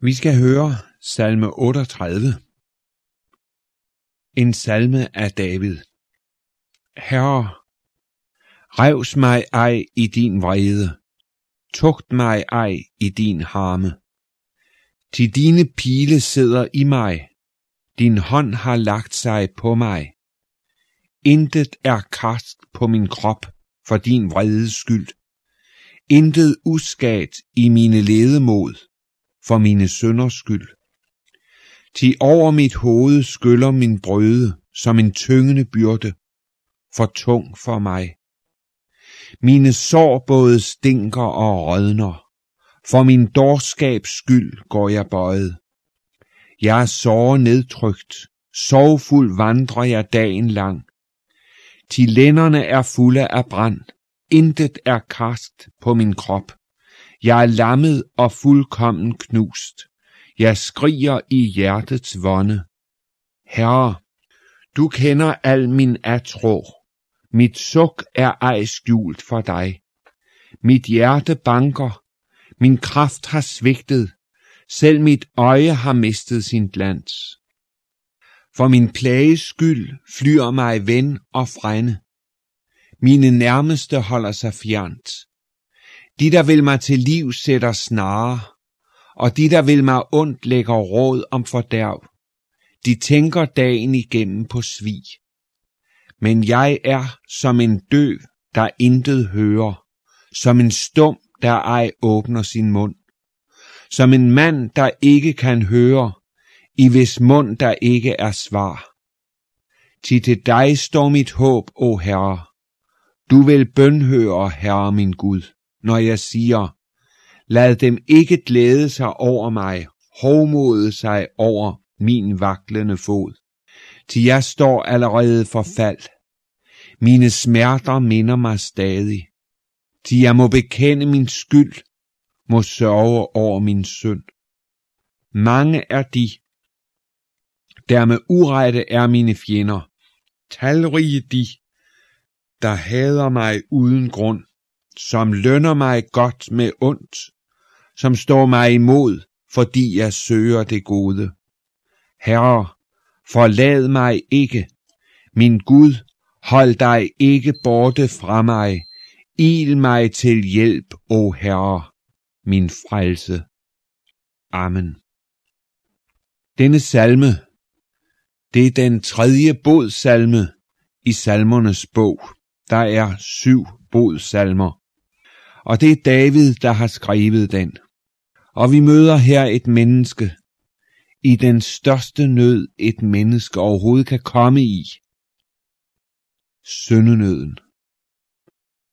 Vi skal høre salme 38. En salme af David. Herre, revs mig ej i din vrede, tugt mig ej i din harme. Til dine pile sidder i mig, din hånd har lagt sig på mig. Intet er kast på min krop for din vredes skyld. Intet uskat i mine ledemod for mine sønders skyld. Til over mit hoved skyller min brøde som en tyngende byrde, for tung for mig. Mine sår både stinker og rådner, for min dårskabs skyld går jeg bøjet. Jeg er såre nedtrykt, sorgfuld vandrer jeg dagen lang. Til lænderne er fulde af brand, intet er kast på min krop. Jeg er lammet og fuldkommen knust. Jeg skriger i hjertets vonde. Herre, du kender al min atro. Mit suk er ej skjult for dig. Mit hjerte banker. Min kraft har svigtet. Selv mit øje har mistet sin glans. For min plages skyld flyr mig ven og frænde. Mine nærmeste holder sig fjernt. De, der vil mig til liv, sætter snare, og de, der vil mig ondt, lægger råd om fordærv. De tænker dagen igennem på svig. Men jeg er som en døv, der intet hører, som en stum, der ej åbner sin mund, som en mand, der ikke kan høre, i hvis mund der ikke er svar. Til til dig står mit håb, o Herre. Du vil bønhøre, Herre min Gud når jeg siger, lad dem ikke glæde sig over mig, hovmode sig over min vaklende fod. Til jeg står allerede for fald. Mine smerter minder mig stadig. Til jeg må bekende min skyld, må sørge over min synd. Mange er de, der med urette er mine fjender. Talrige de, der hader mig uden grund som lønner mig godt med ondt, som står mig imod, fordi jeg søger det gode. Herre, forlad mig ikke, min Gud, hold dig ikke borte fra mig, il mig til hjælp, o Herre, min frelse. Amen. Denne salme, det er den tredje bodsalme i salmernes bog. Der er syv bodsalmer og det er David, der har skrevet den. Og vi møder her et menneske i den største nød, et menneske overhovedet kan komme i. Søndenøden.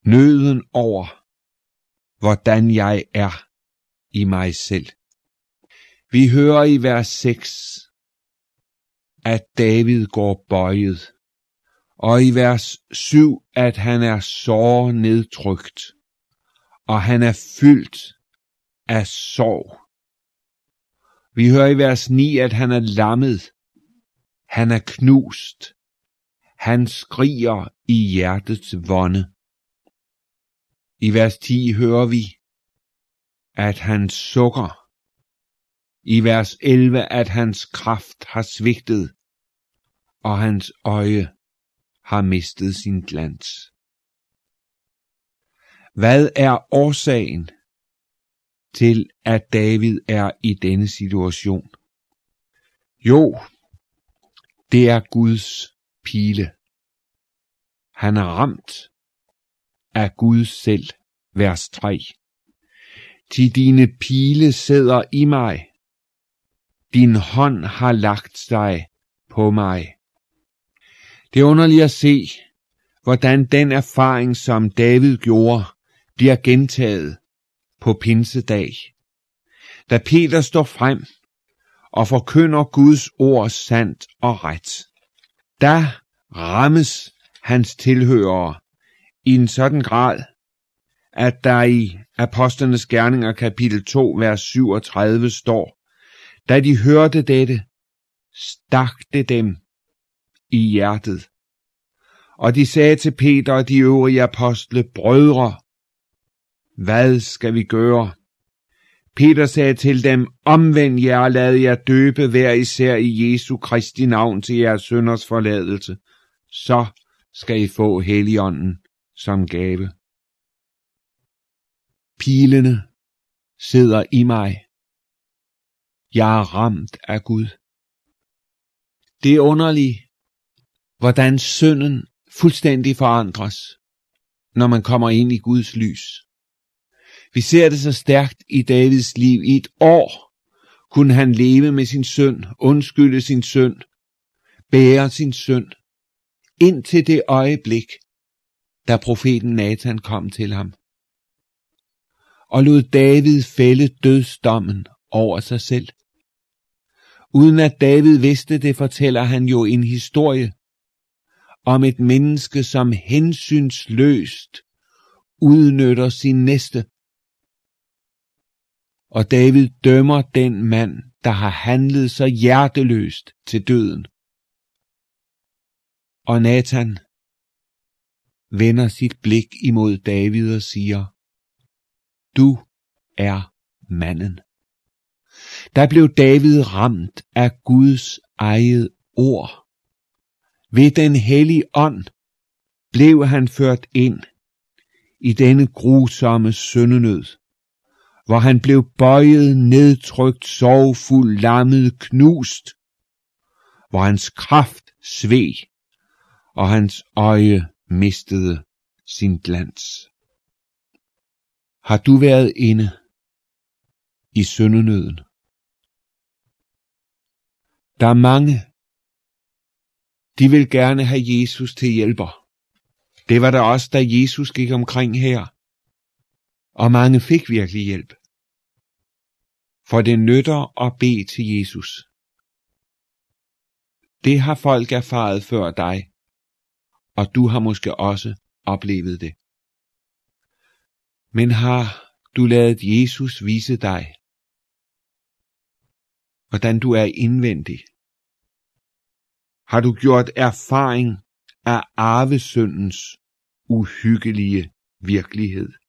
Nøden over, hvordan jeg er i mig selv. Vi hører i vers 6, at David går bøjet, og i vers 7, at han er så nedtrykt og han er fyldt af sorg. Vi hører i vers 9, at han er lammet. Han er knust. Han skriger i hjertets vonde. I vers 10 hører vi, at han sukker. I vers 11, at hans kraft har svigtet, og hans øje har mistet sin glans. Hvad er årsagen til, at David er i denne situation? Jo, det er Guds pile. Han er ramt af Gud selv, vers 3. Til dine pile sidder i mig. Din hånd har lagt sig på mig. Det er underligt at se, hvordan den erfaring, som David gjorde, bliver gentaget på pinsedag. Da Peter står frem og forkynder Guds ord sandt og ret, der rammes hans tilhørere i en sådan grad, at der i Apostlenes Gerninger kapitel 2, vers 37 står, da de hørte dette, stak det dem i hjertet. Og de sagde til Peter og de øvrige apostle, brødre, hvad skal vi gøre? Peter sagde til dem, omvend jer og lad jer døbe hver især i Jesu Kristi navn til jeres sønders forladelse. Så skal I få Helligånden som gave. Pilene sidder i mig. Jeg er ramt af Gud. Det er underligt, hvordan synden fuldstændig forandres, når man kommer ind i Guds lys. Vi ser det så stærkt i Davids liv. I et år kunne han leve med sin søn, undskylde sin søn, bære sin søn, indtil det øjeblik, da profeten Nathan kom til ham. Og lod David fælde dødsdommen over sig selv. Uden at David vidste det, fortæller han jo en historie om et menneske, som hensynsløst udnytter sin næste. Og David dømmer den mand, der har handlet så hjerteløst til døden. Og Nathan vender sit blik imod David og siger, Du er manden. Der blev David ramt af Guds eget ord. Ved den hellige ånd blev han ført ind i denne grusomme syndenød, hvor han blev bøjet, nedtrykt, sorgfuld, lammet, knust, hvor hans kraft sveg, og hans øje mistede sin glans. Har du været inde i syndenøden? Der er mange, de vil gerne have Jesus til hjælper. Det var der også, da Jesus gik omkring her. Og mange fik virkelig hjælp. For det nytter at bede til Jesus. Det har folk erfaret før dig, og du har måske også oplevet det. Men har du ladet Jesus vise dig, hvordan du er indvendig? Har du gjort erfaring af arvesyndens uhyggelige virkelighed?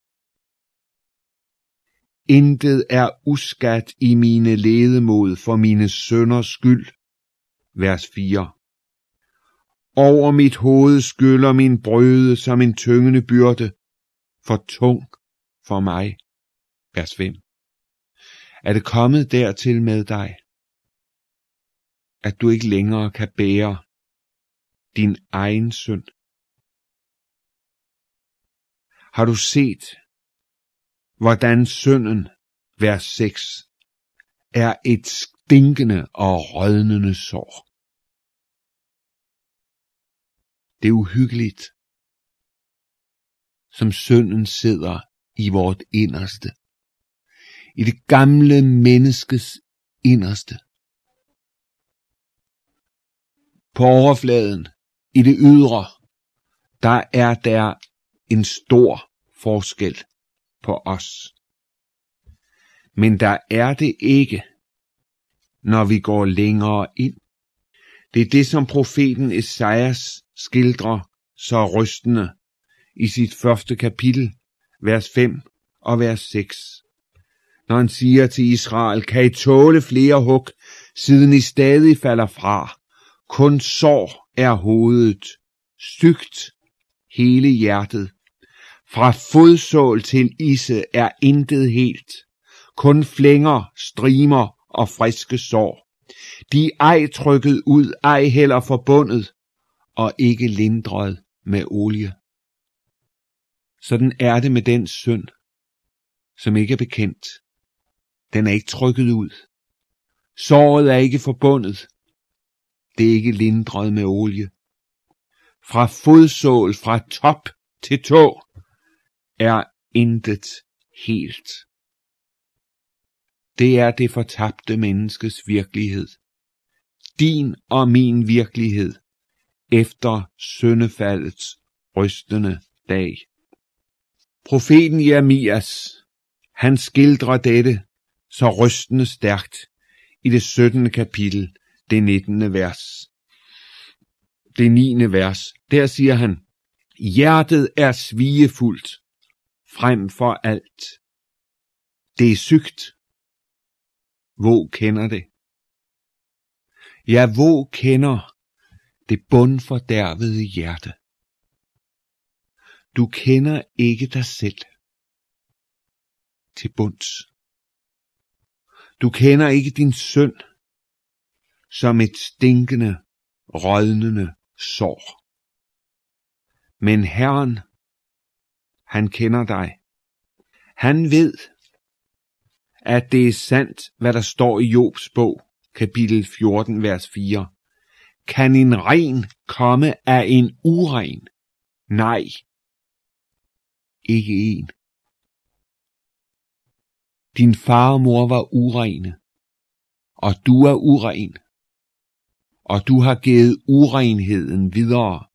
Intet er uskat i mine ledemod for mine sønders skyld. Vers 4 Over mit hoved skyller min brøde som en tyngende byrde, for tung for mig. Vers 5 Er det kommet dertil med dig, at du ikke længere kan bære din egen synd? Har du set, hvordan synden, vers 6, er et stinkende og rådnende sår? Det er uhyggeligt, som synden sidder i vort inderste. I det gamle menneskes inderste. På overfladen, i det ydre, der er der en stor forskel på os. Men der er det ikke, når vi går længere ind. Det er det, som profeten Esajas skildrer så rystende i sit første kapitel, vers 5 og vers 6. Når han siger til Israel, kan I tåle flere hug, siden I stadig falder fra. Kun sår er hovedet, stygt hele hjertet. Fra fodsål til isse er intet helt. Kun flænger, strimer og friske sår. De er ej trykket ud, ej heller forbundet, og ikke lindret med olie. Sådan er det med den synd, som ikke er bekendt. Den er ikke trykket ud. Såret er ikke forbundet. Det er ikke lindret med olie. Fra fodsål, fra top til tå, er intet helt. Det er det fortabte menneskes virkelighed. Din og min virkelighed efter søndefaldets rystende dag. Profeten Jeremias, han skildrer dette så rystende stærkt i det 17. kapitel, det 19. vers. Det 9. vers, der siger han, Hjertet er svigefuldt frem for alt. Det er sygt Hvor kender det. Ja, hvor kender det bundfordærvede hjerte. Du kender ikke dig selv til bunds. Du kender ikke din synd som et stinkende, rådnende sår. Men Herren, han kender dig. Han ved, at det er sandt, hvad der står i Jobs bog, kapitel 14, vers 4. Kan en ren komme af en uren? Nej, ikke en. Din far og mor var urene, og du er uren, og du har givet urenheden videre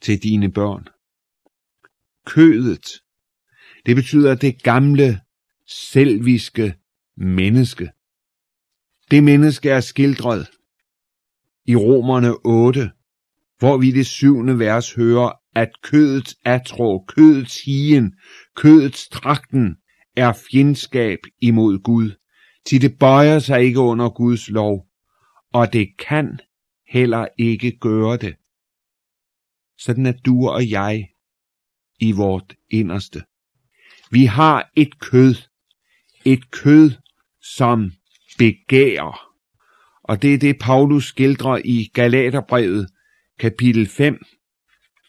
til dine børn. Kødet, det betyder det gamle, selviske menneske. Det menneske er skildret i Romerne 8, hvor vi i det syvende vers hører, at kødets atro, kødets hien, kødets trakten er fjendskab imod Gud, til det bøjer sig ikke under Guds lov, og det kan heller ikke gøre det. Sådan er du og jeg i vort inderste. Vi har et kød, et kød, som begærer. Og det er det, Paulus skildrer i Galaterbrevet, kapitel 5,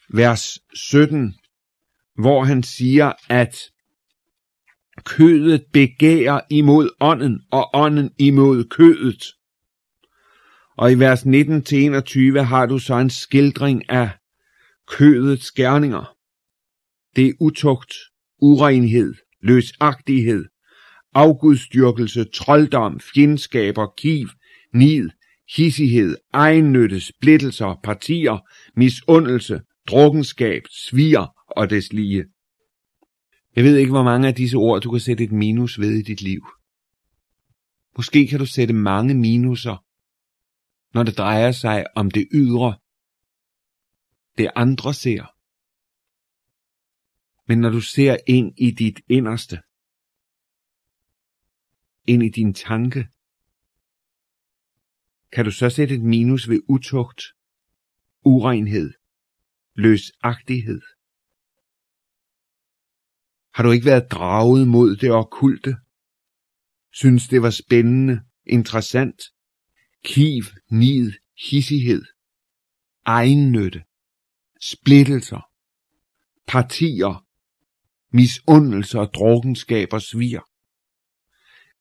vers 17, hvor han siger, at kødet begærer imod ånden, og ånden imod kødet. Og i vers 19-21 har du så en skildring af kødets gerninger. Det er utugt, urenhed, løsagtighed, afgudstyrkelse, trolddom, fjendskaber, kiv, nid, hissighed, egennytte, splittelser, partier, misundelse, drukkenskab, sviger og des lige. Jeg ved ikke, hvor mange af disse ord, du kan sætte et minus ved i dit liv. Måske kan du sætte mange minuser, når det drejer sig om det ydre, det andre ser. Men når du ser ind i dit inderste, ind i din tanke, kan du så sætte et minus ved utugt, urenhed, løsagtighed. Har du ikke været draget mod det okkulte? Synes det var spændende, interessant? Kiv, nid, hissighed, egennytte, splittelser, partier, misundelse og drukkenskab og svir.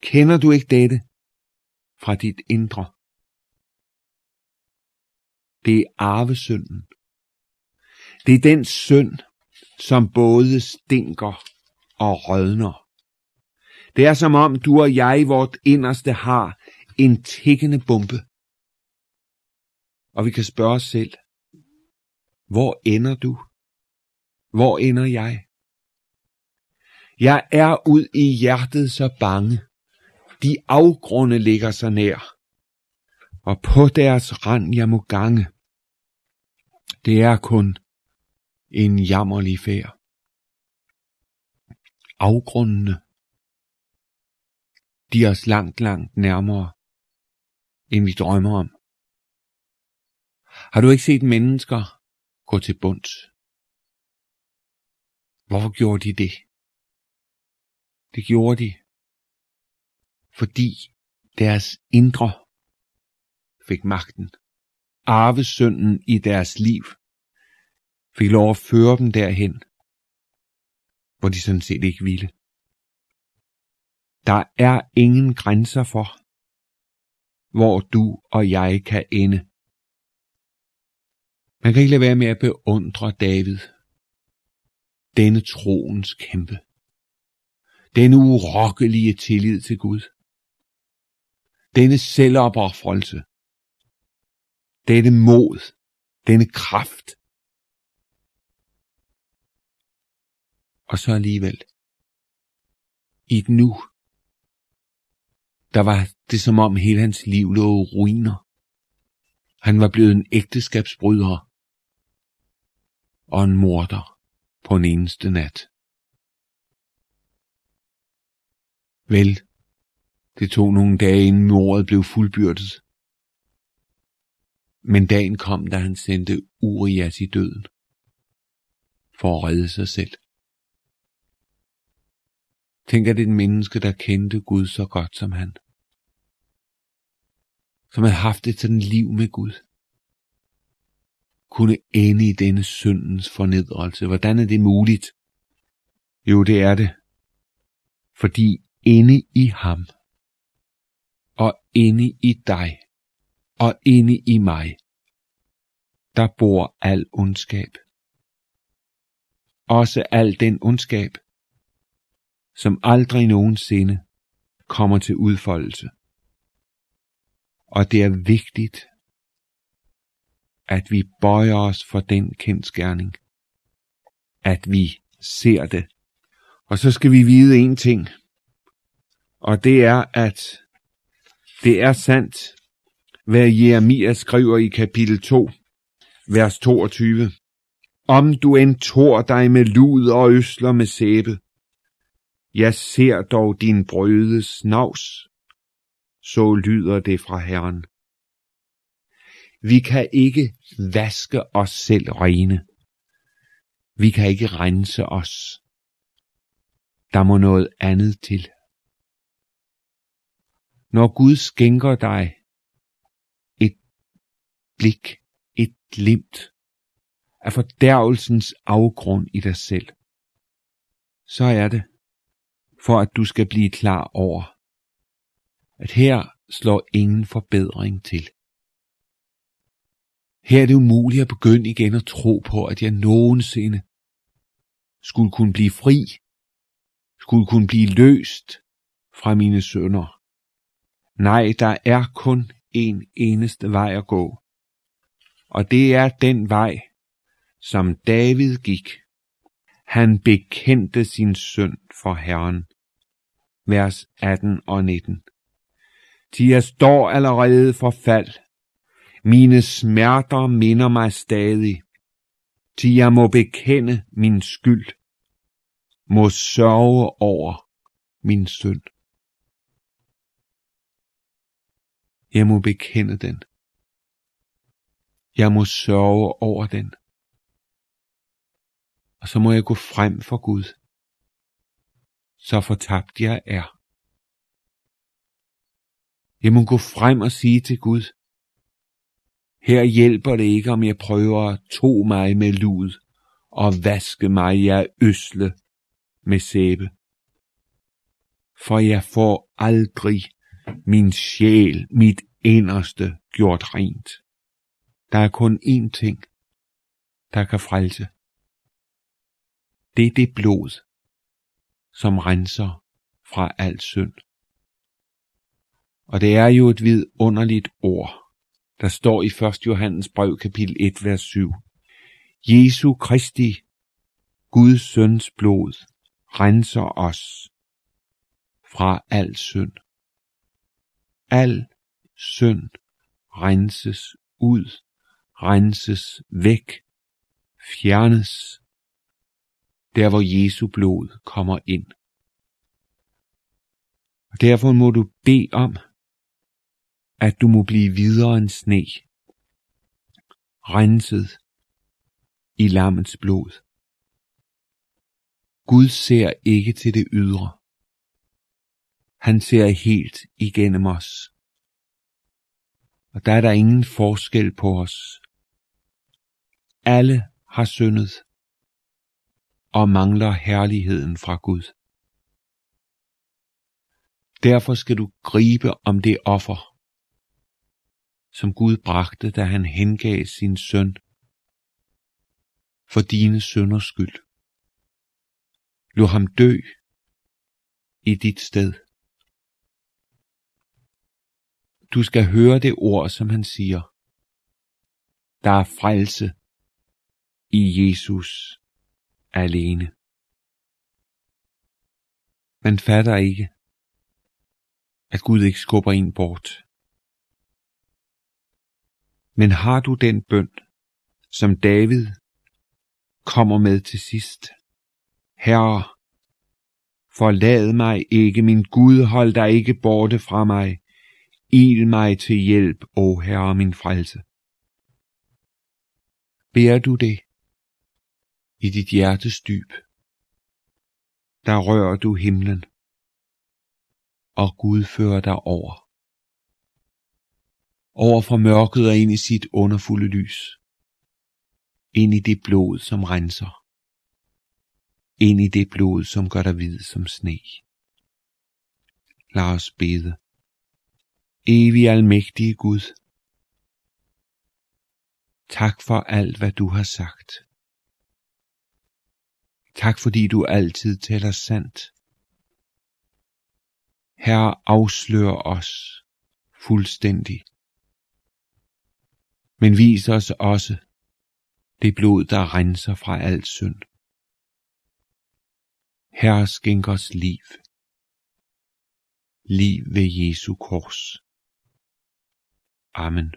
Kender du ikke dette fra dit indre? Det er arvesynden. Det er den synd, som både stinker og rødner. Det er som om du og jeg i vort inderste har en tikkende bombe. Og vi kan spørge os selv, hvor ender du? Hvor ender jeg? Jeg er ud i hjertet så bange. De afgrunde ligger så nær. Og på deres rand jeg må gange. Det er kun en jammerlig færd. Afgrundene, de er os langt, langt nærmere, end vi drømmer om. Har du ikke set mennesker gå til bunds? Hvorfor gjorde de det? Det gjorde de, fordi deres indre fik magten. Arvesynden i deres liv fik lov at føre dem derhen, hvor de sådan set ikke ville. Der er ingen grænser for, hvor du og jeg kan ende. Man kan ikke lade være med at beundre David, denne troens kæmpe, denne urokkelige tillid til Gud, denne selvopoffrelse, denne mod, denne kraft, Og så alligevel. I et nu. Der var det som om hele hans liv lå ruiner. Han var blevet en ægteskabsbryder og en morder på en eneste nat. Vel, Det tog nogle dage inden mordet blev fuldbyrdet. Men dagen kom, da han sendte Urias i døden for at redde sig selv. Tænk, at et menneske, der kendte Gud så godt som han, som havde haft et sådan liv med Gud, kunne ende i denne syndens fornedrelse. Hvordan er det muligt? Jo, det er det. Fordi inde i ham, og inde i dig, og inde i mig, der bor al ondskab. Også al den ondskab, som aldrig nogensinde kommer til udfoldelse. Og det er vigtigt, at vi bøjer os for den kendskærning, at vi ser det. Og så skal vi vide en ting, og det er, at det er sandt, hvad Jeremia skriver i kapitel 2, vers 22. Om du end tror dig med lud og øsler med sæbe, jeg ser dog din brødes snavs, så lyder det fra Herren. Vi kan ikke vaske os selv rene. Vi kan ikke rense os. Der må noget andet til. Når Gud skænker dig et blik, et glimt af fordærvelsens afgrund i dig selv, så er det, for at du skal blive klar over, at her slår ingen forbedring til. Her er det umuligt at begynde igen at tro på, at jeg nogensinde skulle kunne blive fri, skulle kunne blive løst fra mine sønder. Nej, der er kun en eneste vej at gå. Og det er den vej, som David gik. Han bekendte sin synd for Herren. Vers 18 og 19. Til jeg står allerede for fald. Mine smerter minder mig stadig. Til jeg må bekende min skyld. Må sørge over min synd. Jeg må bekende den. Jeg må sørge over den. Og så må jeg gå frem for Gud. Så fortabt jeg er. Jeg må gå frem og sige til Gud, her hjælper det ikke, om jeg prøver at to mig med lud og vaske mig jeg øsle med sæbe. For jeg får aldrig min sjæl, mit inderste gjort rent. Der er kun én ting, der kan frelse. Det er det blod, som renser fra al synd. Og det er jo et vidunderligt ord, der står i 1. Johannes brev kapitel 1, vers 7. Jesu Kristi, Guds søns blod, renser os fra al synd. Al synd renses ud, renses væk, fjernes, der hvor Jesu blod kommer ind. Og derfor må du bede om, at du må blive videre end sne, renset i lammets blod. Gud ser ikke til det ydre. Han ser helt igennem os. Og der er der ingen forskel på os. Alle har syndet og mangler herligheden fra Gud. Derfor skal du gribe om det offer, som Gud bragte, da han hengav sin søn for dine sønders skyld. Lå ham dø i dit sted. Du skal høre det ord, som han siger. Der er frelse i Jesus alene. Man fatter ikke, at Gud ikke skubber en bort. Men har du den bøn, som David kommer med til sidst? Herre, Forlad mig ikke, min Gud, hold dig ikke borte fra mig. Il mig til hjælp, o Herre min frelse. Bærer du det i dit hjertes dyb, der rører du himlen, og Gud fører dig over. Over fra mørket og ind i sit underfulde lys. Ind i det blod, som renser. Ind i det blod, som gør dig hvid som sne. Lad os bede. Evig almægtige Gud, tak for alt, hvad du har sagt. Tak fordi du altid taler sandt. Herre, afslør os fuldstændig. Men vis os også det blod, der renser fra al synd. Herre, skænk os liv. Liv ved Jesu kors. Amen.